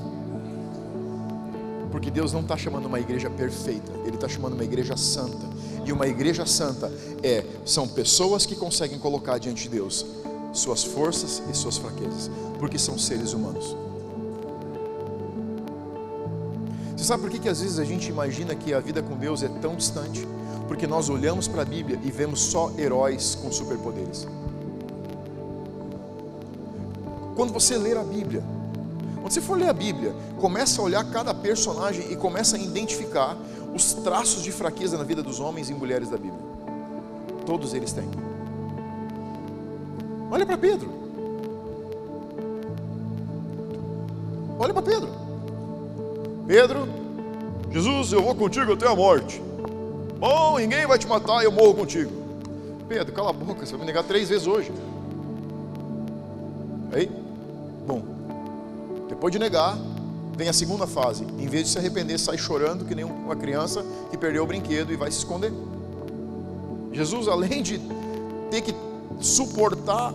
Porque Deus não está chamando uma igreja perfeita, Ele está chamando uma igreja santa. E uma igreja santa é são pessoas que conseguem colocar diante de Deus suas forças e suas fraquezas, porque são seres humanos. Você sabe por que, que às vezes a gente imagina que a vida com Deus é tão distante? Porque nós olhamos para a Bíblia e vemos só heróis com superpoderes. Quando você ler a Bíblia, quando você for ler a Bíblia, começa a olhar cada personagem e começa a identificar os traços de fraqueza na vida dos homens e mulheres da Bíblia. Todos eles têm. Olha para Pedro. Olha para Pedro. Pedro, Jesus, eu vou contigo até a morte. Bom, ninguém vai te matar, eu morro contigo. Pedro, cala a boca, você vai me negar três vezes hoje. Aí, bom, depois de negar, vem a segunda fase. Em vez de se arrepender, sai chorando que nem uma criança que perdeu o brinquedo e vai se esconder. Jesus, além de ter que suportar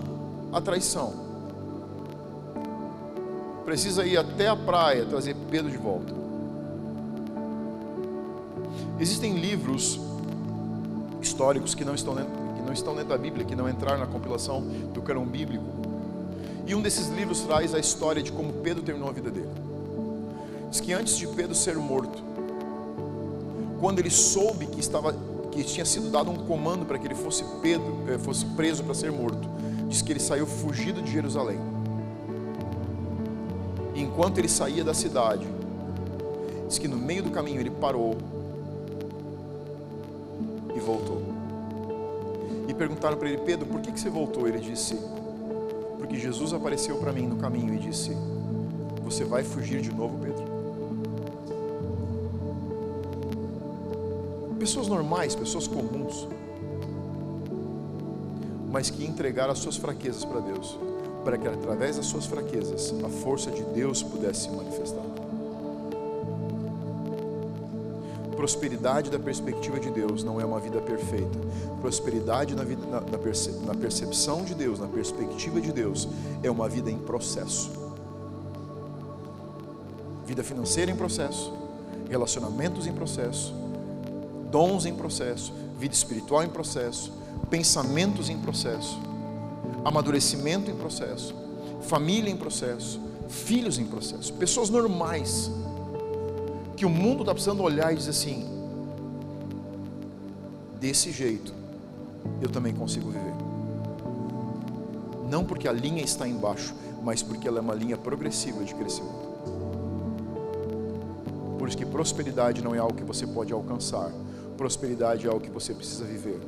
a traição, precisa ir até a praia trazer Pedro de volta. Existem livros históricos que não estão dentro, que não estão dentro da Bíblia, que não entraram na compilação do canão bíblico. E um desses livros traz a história de como Pedro terminou a vida dele. Diz que antes de Pedro ser morto, quando ele soube que estava que tinha sido dado um comando para que ele fosse Pedro, eh, fosse preso para ser morto, diz que ele saiu fugido de Jerusalém. E enquanto ele saía da cidade, diz que no meio do caminho ele parou e voltou. E perguntaram para ele, Pedro, por que, que você voltou? Ele disse, porque Jesus apareceu para mim no caminho e disse, você vai fugir de novo, Pedro? Pessoas normais, pessoas comuns, mas que entregaram as suas fraquezas para Deus, para que através das suas fraquezas a força de Deus pudesse se manifestar. Prosperidade da perspectiva de Deus não é uma vida perfeita. Prosperidade na, vida, na, na, perce, na percepção de Deus, na perspectiva de Deus, é uma vida em processo. Vida financeira em processo, relacionamentos em processo, dons em processo, vida espiritual em processo, pensamentos em processo, amadurecimento em processo, família em processo, filhos em processo, pessoas normais que o mundo está precisando olhar e dizer assim: desse jeito eu também consigo viver. Não porque a linha está embaixo, mas porque ela é uma linha progressiva de crescimento. Por isso que prosperidade não é algo que você pode alcançar, prosperidade é algo que você precisa viver.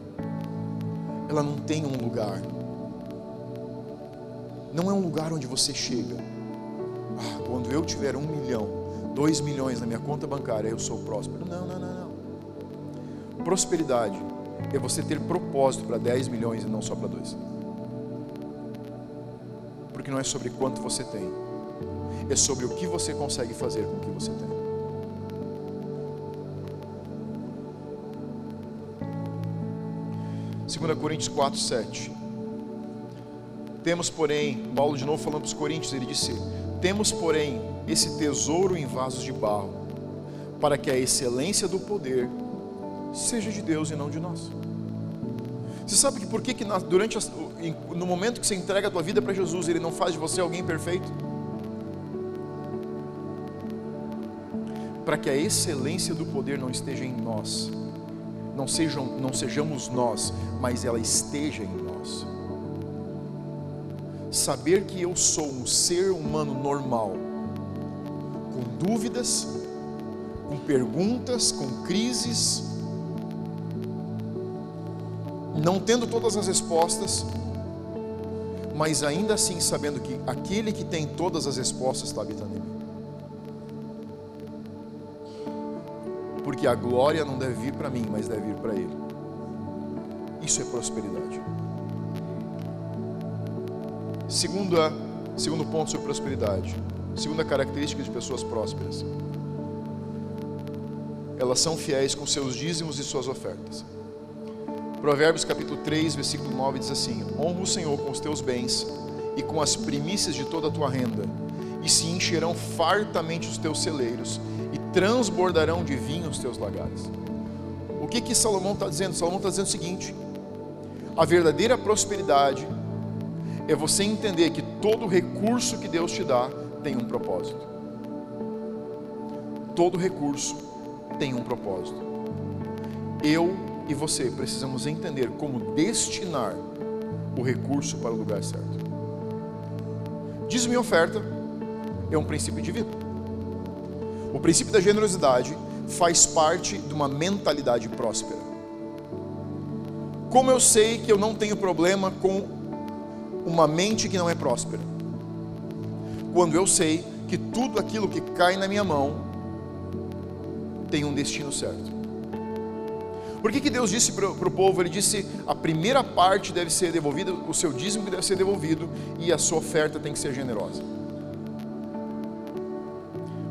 Ela não tem um lugar. Não é um lugar onde você chega. Ah, quando eu tiver um milhão, dois milhões na minha conta bancária, eu sou próspero. Não, não, não, não. Prosperidade é você ter propósito para 10 milhões e não só para dois. Porque não é sobre quanto você tem, é sobre o que você consegue fazer com o que você tem. 2 Coríntios 4, 7. Temos, porém, Paulo de novo falando para os Coríntios, ele disse: Temos, porém, esse tesouro em vasos de barro, para que a excelência do poder seja de Deus e não de nós. Você sabe que por que, que durante no momento que você entrega a tua vida para Jesus, Ele não faz de você alguém perfeito? Para que a excelência do poder não esteja em nós, não, sejam, não sejamos nós, mas ela esteja em nós. Saber que eu sou um ser humano normal, com dúvidas, com perguntas, com crises, não tendo todas as respostas, mas ainda assim sabendo que aquele que tem todas as respostas está habitando em mim. Porque a glória não deve vir para mim, mas deve vir para Ele. Isso é prosperidade. Segunda, segundo ponto sobre prosperidade. Segunda característica de pessoas prósperas. Elas são fiéis com seus dízimos e suas ofertas. Provérbios capítulo 3, versículo 9 diz assim: Honra o Senhor com os teus bens e com as primícias de toda a tua renda, e se encherão fartamente os teus celeiros, transbordarão de vinho os teus lagares. O que que Salomão está dizendo? Salomão está dizendo o seguinte: a verdadeira prosperidade é você entender que todo recurso que Deus te dá tem um propósito. Todo recurso tem um propósito. Eu e você precisamos entender como destinar o recurso para o lugar certo. Diz-me oferta é um princípio de vida. O princípio da generosidade faz parte de uma mentalidade próspera. Como eu sei que eu não tenho problema com uma mente que não é próspera? Quando eu sei que tudo aquilo que cai na minha mão tem um destino certo. Por que, que Deus disse para o povo? Ele disse: a primeira parte deve ser devolvida, o seu dízimo deve ser devolvido e a sua oferta tem que ser generosa.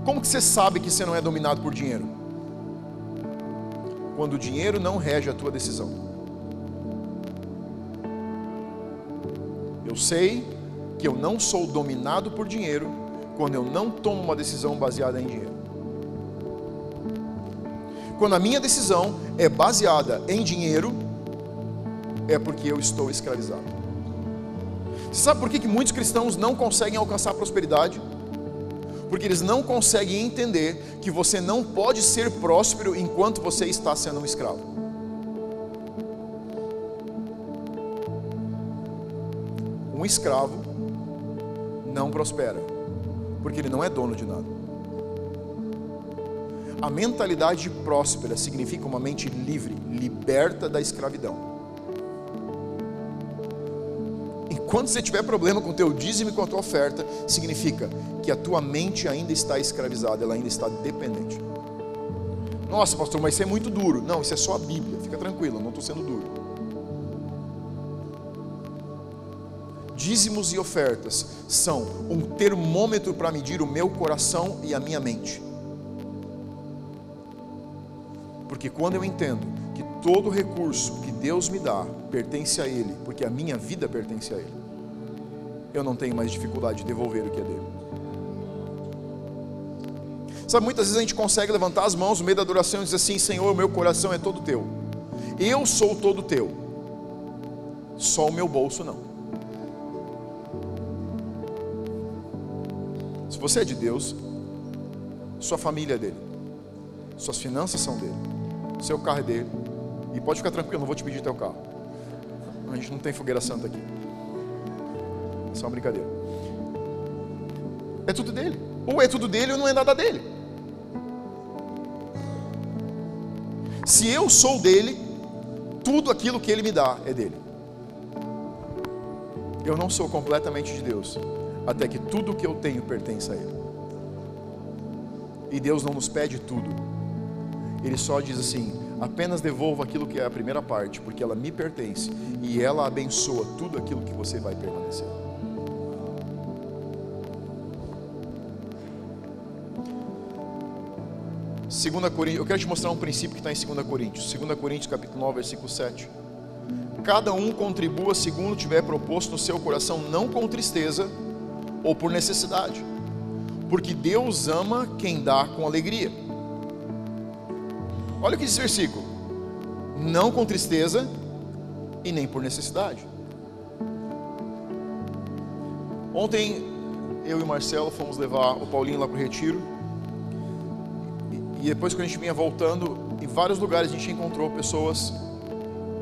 Como que você sabe que você não é dominado por dinheiro? Quando o dinheiro não rege a tua decisão. Eu sei que eu não sou dominado por dinheiro quando eu não tomo uma decisão baseada em dinheiro quando a minha decisão é baseada em dinheiro, é porque eu estou escravizado. Você sabe por que, que muitos cristãos não conseguem alcançar prosperidade? Porque eles não conseguem entender que você não pode ser próspero enquanto você está sendo um escravo. Um escravo não prospera, porque ele não é dono de nada. A mentalidade próspera significa uma mente livre, liberta da escravidão. Enquanto você tiver problema com o teu dízimo e com a tua oferta, significa que a tua mente ainda está escravizada, ela ainda está dependente. Nossa, pastor, mas isso é muito duro. Não, isso é só a Bíblia. Fica tranquilo, não estou sendo duro. Dízimos e ofertas são um termômetro para medir o meu coração e a minha mente. Porque quando eu entendo que todo recurso que Deus me dá pertence a Ele, porque a minha vida pertence a Ele, eu não tenho mais dificuldade de devolver o que é dele. Sabe, muitas vezes a gente consegue levantar as mãos no meio da adoração e dizer assim: Senhor, meu coração é todo teu, eu sou todo teu, só o meu bolso não. Se você é de Deus, sua família é dele, suas finanças são dele seu carro é dele. E pode ficar tranquilo, não vou te pedir teu carro. A gente não tem fogueira santa aqui. É só uma brincadeira. É tudo dele. Ou é tudo dele ou não é nada dele. Se eu sou dele, tudo aquilo que ele me dá é dele. Eu não sou completamente de Deus, até que tudo que eu tenho pertence a Ele. E Deus não nos pede tudo, ele só diz assim: apenas devolva aquilo que é a primeira parte, porque ela me pertence e ela abençoa tudo aquilo que você vai permanecer. Segunda Coríntios, eu quero te mostrar um princípio que está em 2 Coríntios, 2 Coríntios capítulo 9, versículo 7. Cada um contribua segundo tiver proposto no seu coração, não com tristeza ou por necessidade, porque Deus ama quem dá com alegria. Olha o que diz esse versículo. não com tristeza e nem por necessidade. Ontem eu e o Marcelo fomos levar o Paulinho lá para o retiro. E depois, quando a gente vinha voltando, em vários lugares a gente encontrou pessoas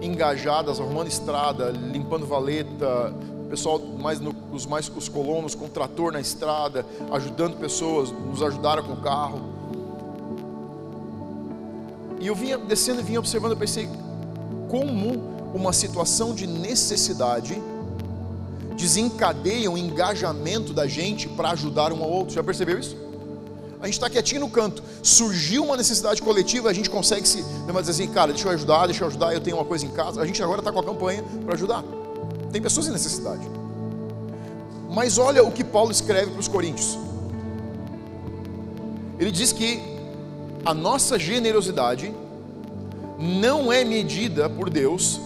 engajadas, arrumando estrada, limpando valeta, pessoal mais no, os mais os colonos com trator na estrada, ajudando pessoas, nos ajudaram com o carro. E eu vinha descendo e vinha observando, eu pensei como uma situação de necessidade desencadeia o engajamento da gente para ajudar um ao outro. Já percebeu isso? A gente está quietinho no canto, surgiu uma necessidade coletiva, a gente consegue se dizer assim, cara, deixa eu ajudar, deixa eu ajudar, eu tenho uma coisa em casa. A gente agora está com a campanha para ajudar. Tem pessoas em necessidade. Mas olha o que Paulo escreve para os Coríntios. Ele diz que a nossa generosidade não é medida por Deus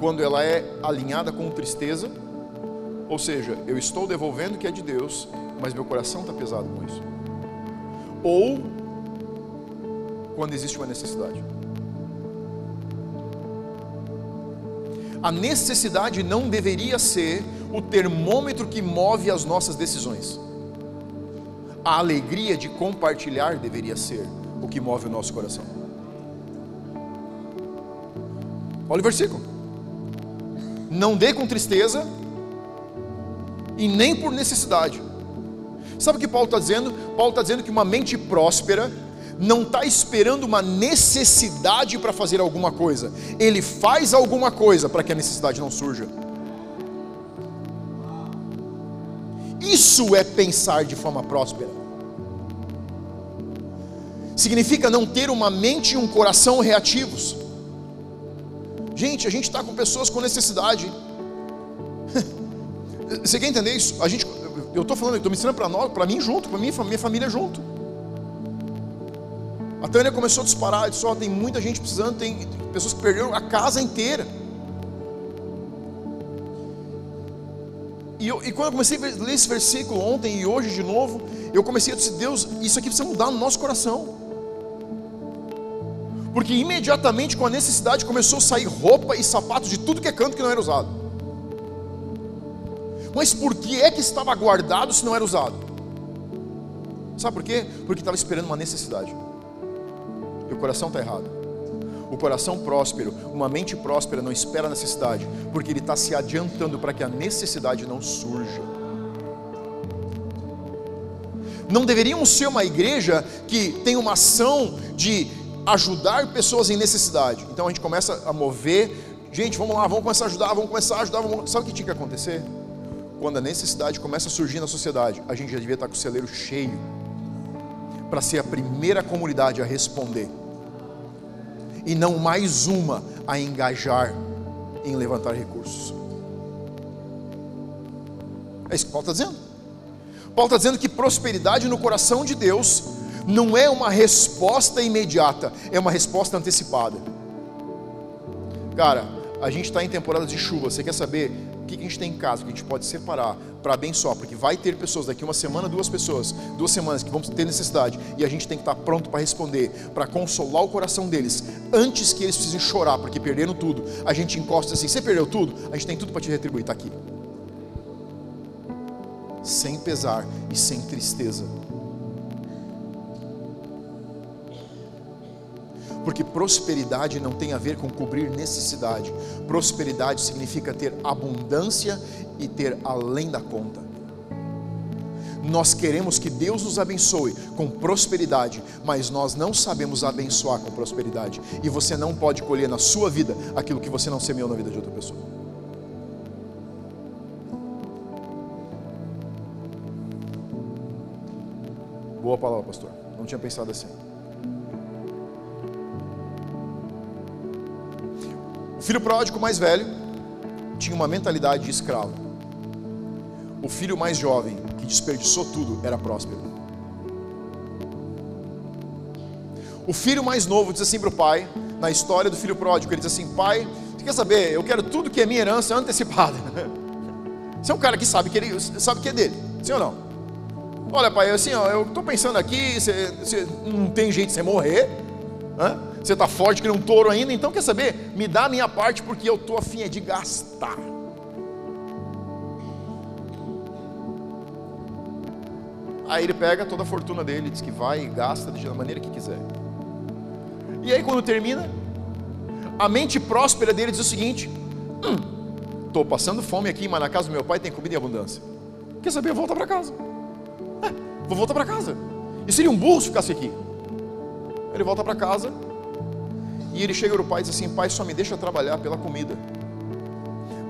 quando ela é alinhada com tristeza, ou seja, eu estou devolvendo o que é de Deus, mas meu coração está pesado com isso. Ou quando existe uma necessidade. A necessidade não deveria ser o termômetro que move as nossas decisões. A alegria de compartilhar deveria ser o que move o nosso coração. Olha o versículo. Não dê com tristeza e nem por necessidade. Sabe o que Paulo está dizendo? Paulo está dizendo que uma mente próspera não está esperando uma necessidade para fazer alguma coisa, ele faz alguma coisa para que a necessidade não surja. Isso é pensar de forma próspera. Significa não ter uma mente e um coração reativos. Gente, a gente está com pessoas com necessidade. Você quer entender isso? A gente, eu estou falando, estou me ensinando para nós, para mim junto, para mim, minha família junto. A Tânia começou a disparar, disse, oh, tem muita gente precisando, tem pessoas que perderam a casa inteira. E, eu, e quando eu comecei a ler esse versículo ontem e hoje de novo, eu comecei a dizer, Deus, isso aqui precisa mudar no nosso coração. Porque imediatamente com a necessidade começou a sair roupa e sapatos de tudo que é canto que não era usado. Mas por que é que estava guardado se não era usado? Sabe por quê? Porque estava esperando uma necessidade. E o coração está errado. O coração próspero, uma mente próspera não espera a necessidade, porque ele está se adiantando para que a necessidade não surja. Não deveríamos ser uma igreja que tem uma ação de ajudar pessoas em necessidade. Então a gente começa a mover, gente, vamos lá, vamos começar a ajudar, vamos começar a ajudar. Vamos... Sabe o que tinha que acontecer? Quando a necessidade começa a surgir na sociedade, a gente já devia estar com o celeiro cheio para ser a primeira comunidade a responder e não mais uma a engajar em levantar recursos. É isso que Paulo está dizendo. Paulo está dizendo que prosperidade no coração de Deus não é uma resposta imediata, é uma resposta antecipada. Cara, a gente está em temporada de chuva, você quer saber que a gente tem em casa, que a gente pode separar para abençoar, porque vai ter pessoas daqui uma semana, duas pessoas, duas semanas que vão ter necessidade e a gente tem que estar tá pronto para responder, para consolar o coração deles, antes que eles precisem chorar porque perderam tudo. A gente encosta assim: você perdeu tudo? A gente tem tudo para te retribuir, está aqui, sem pesar e sem tristeza. Porque prosperidade não tem a ver com cobrir necessidade. Prosperidade significa ter abundância e ter além da conta. Nós queremos que Deus nos abençoe com prosperidade, mas nós não sabemos abençoar com prosperidade. E você não pode colher na sua vida aquilo que você não semeou na vida de outra pessoa. Boa palavra, pastor. Não tinha pensado assim. O filho pródigo mais velho tinha uma mentalidade de escravo. O filho mais jovem, que desperdiçou tudo, era próspero. O filho mais novo diz assim para o pai, na história do filho pródigo, ele diz assim: Pai, você quer saber? Eu quero tudo que é minha herança antecipada. Você é um cara que sabe que ele sabe que é dele, sim ou não? Olha, pai, assim, ó, eu estou pensando aqui, você, você, não tem jeito de você morrer, Hã? Você está forte que nem um touro ainda, então quer saber? Me dá a minha parte porque eu estou afim é de gastar. Aí ele pega toda a fortuna dele, diz que vai e gasta da maneira que quiser. E aí quando termina, a mente próspera dele diz o seguinte: estou hum, passando fome aqui, mas na casa do meu pai tem comida em abundância. Quer saber? Volta para casa. É, vou voltar para casa. E seria um burro se ficasse aqui. Ele volta para casa e ele chega para o pai e diz assim: Pai, só me deixa trabalhar pela comida.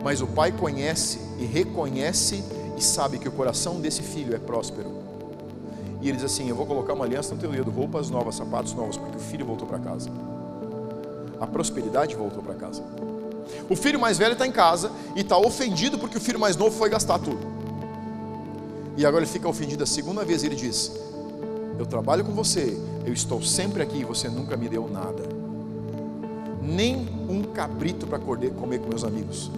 Mas o pai conhece e reconhece e sabe que o coração desse filho é próspero. E ele diz assim: Eu vou colocar uma aliança no teu dedo, roupas novas, sapatos novos, porque o filho voltou para casa. A prosperidade voltou para casa. O filho mais velho está em casa e está ofendido porque o filho mais novo foi gastar tudo. E agora ele fica ofendido a segunda vez ele diz: Eu trabalho com você, eu estou sempre aqui e você nunca me deu nada. Nem um cabrito para comer com meus amigos.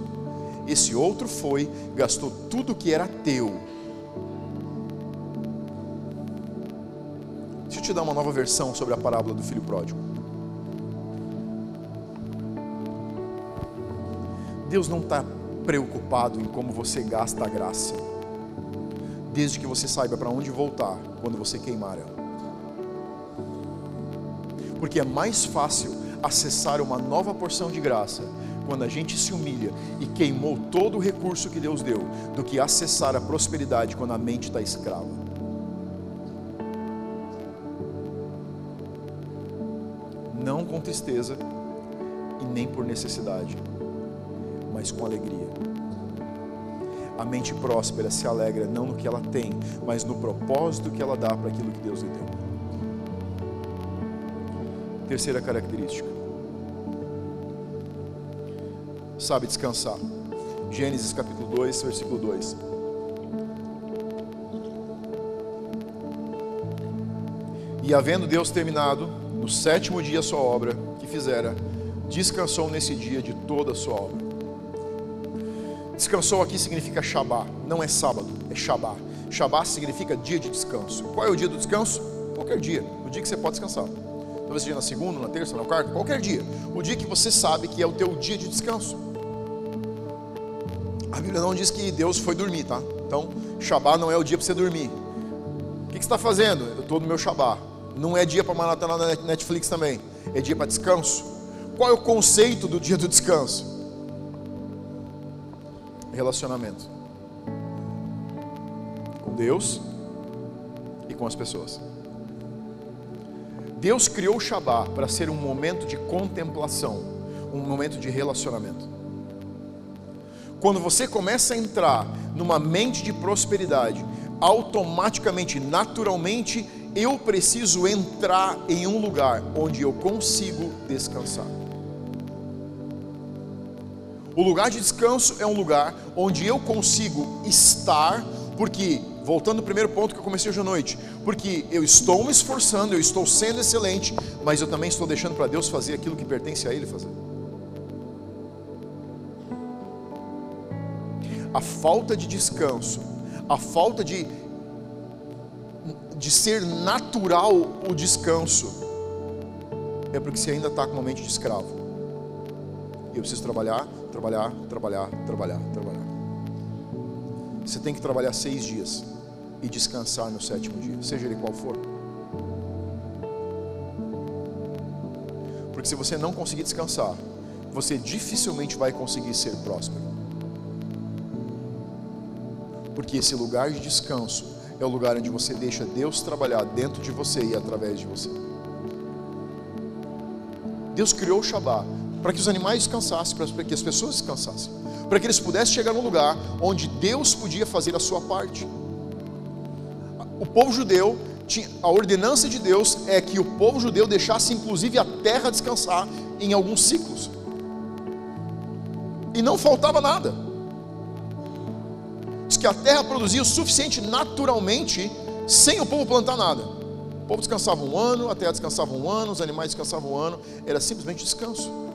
Esse outro foi, gastou tudo que era teu eu te dar uma nova versão sobre a parábola do filho pródigo. Deus não está preocupado em como você gasta a graça, desde que você saiba para onde voltar quando você queimar ela. Porque é mais fácil acessar uma nova porção de graça quando a gente se humilha e queimou todo o recurso que Deus deu, do que acessar a prosperidade quando a mente está escrava. não com tristeza e nem por necessidade, mas com alegria. A mente próspera se alegra não no que ela tem, mas no propósito que ela dá para aquilo que Deus lhe deu. Terceira característica. Sabe descansar. Gênesis capítulo 2, versículo 2. E havendo Deus terminado no sétimo dia a sua obra que fizera, descansou nesse dia de toda a sua obra. Descansou aqui significa Shabá, não é sábado, é Shabá. Shabá significa dia de descanso. Qual é o dia do descanso? Qualquer dia, o dia que você pode descansar. Talvez seja na segunda, na terça, na quarta, qualquer dia. O dia que você sabe que é o teu dia de descanso. A Bíblia não diz que Deus foi dormir, tá? Então, Shabá não é o dia para você dormir. O que você está fazendo? Eu estou no meu Shabá. Não é dia para maratona na Netflix também, é dia para descanso. Qual é o conceito do dia do descanso? Relacionamento com Deus e com as pessoas. Deus criou o Shabá para ser um momento de contemplação, um momento de relacionamento. Quando você começa a entrar numa mente de prosperidade, automaticamente, naturalmente, eu preciso entrar em um lugar onde eu consigo descansar. O lugar de descanso é um lugar onde eu consigo estar, porque, voltando ao primeiro ponto que eu comecei hoje à noite, porque eu estou me esforçando, eu estou sendo excelente, mas eu também estou deixando para Deus fazer aquilo que pertence a Ele fazer. A falta de descanso, a falta de de ser natural o descanso, é porque você ainda está com uma mente de escravo. E eu preciso trabalhar, trabalhar, trabalhar, trabalhar, trabalhar. Você tem que trabalhar seis dias e descansar no sétimo dia, seja ele qual for. Porque se você não conseguir descansar, você dificilmente vai conseguir ser próspero. Porque esse lugar de descanso é o lugar onde você deixa Deus trabalhar dentro de você e através de você. Deus criou o Shabá para que os animais descansassem, para que as pessoas descansassem, para que eles pudessem chegar num lugar onde Deus podia fazer a sua parte. O povo judeu tinha, a ordenança de Deus é que o povo judeu deixasse inclusive a terra descansar em alguns ciclos. E não faltava nada que a terra produzia o suficiente naturalmente, sem o povo plantar nada. O povo descansava um ano, a terra descansava um ano, os animais descansavam um ano, era simplesmente descanso.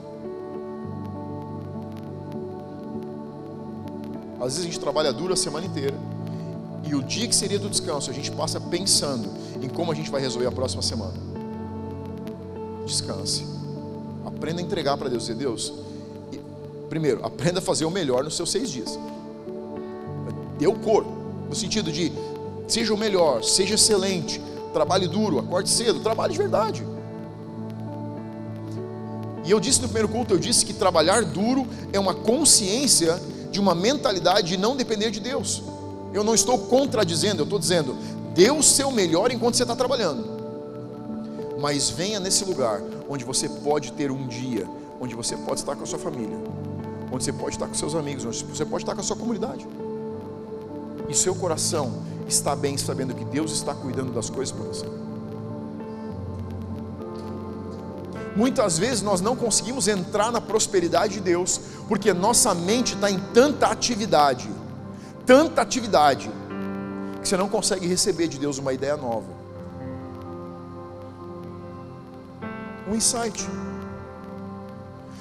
Às vezes a gente trabalha duro a semana inteira, e o dia que seria do descanso, a gente passa pensando em como a gente vai resolver a próxima semana. descanse. Aprenda a entregar para Deus. E Deus, primeiro, aprenda a fazer o melhor nos seus seis dias. Dê o cor, no sentido de seja o melhor, seja excelente, trabalhe duro, acorde cedo, trabalhe de verdade. E eu disse no primeiro culto, eu disse que trabalhar duro é uma consciência de uma mentalidade de não depender de Deus. Eu não estou contradizendo, eu estou dizendo, dê o seu melhor enquanto você está trabalhando. Mas venha nesse lugar onde você pode ter um dia, onde você pode estar com a sua família, onde você pode estar com seus amigos, onde você pode estar com a sua comunidade. E seu coração está bem sabendo que Deus está cuidando das coisas para você. Muitas vezes nós não conseguimos entrar na prosperidade de Deus, porque nossa mente está em tanta atividade, tanta atividade, que você não consegue receber de Deus uma ideia nova, um insight.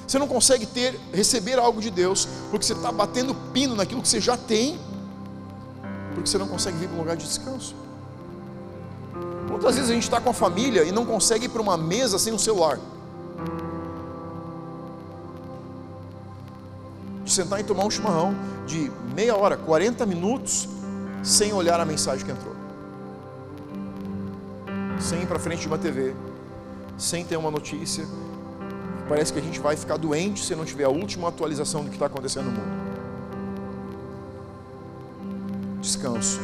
Você não consegue ter, receber algo de Deus, porque você está batendo pino naquilo que você já tem, porque você não consegue vir para um lugar de descanso. Muitas vezes a gente está com a família e não consegue ir para uma mesa sem um celular. Sentar e tomar um chimarrão de meia hora, 40 minutos, sem olhar a mensagem que entrou. Sem ir para frente de uma TV, sem ter uma notícia. Parece que a gente vai ficar doente se não tiver a última atualização do que está acontecendo no mundo. Descanso.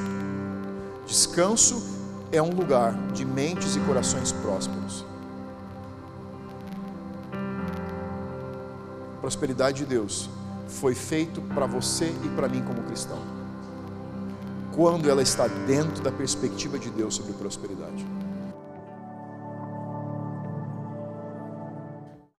Descanso é um lugar de mentes e corações prósperos. Prosperidade de Deus foi feito para você e para mim como cristão. Quando ela está dentro da perspectiva de Deus sobre prosperidade.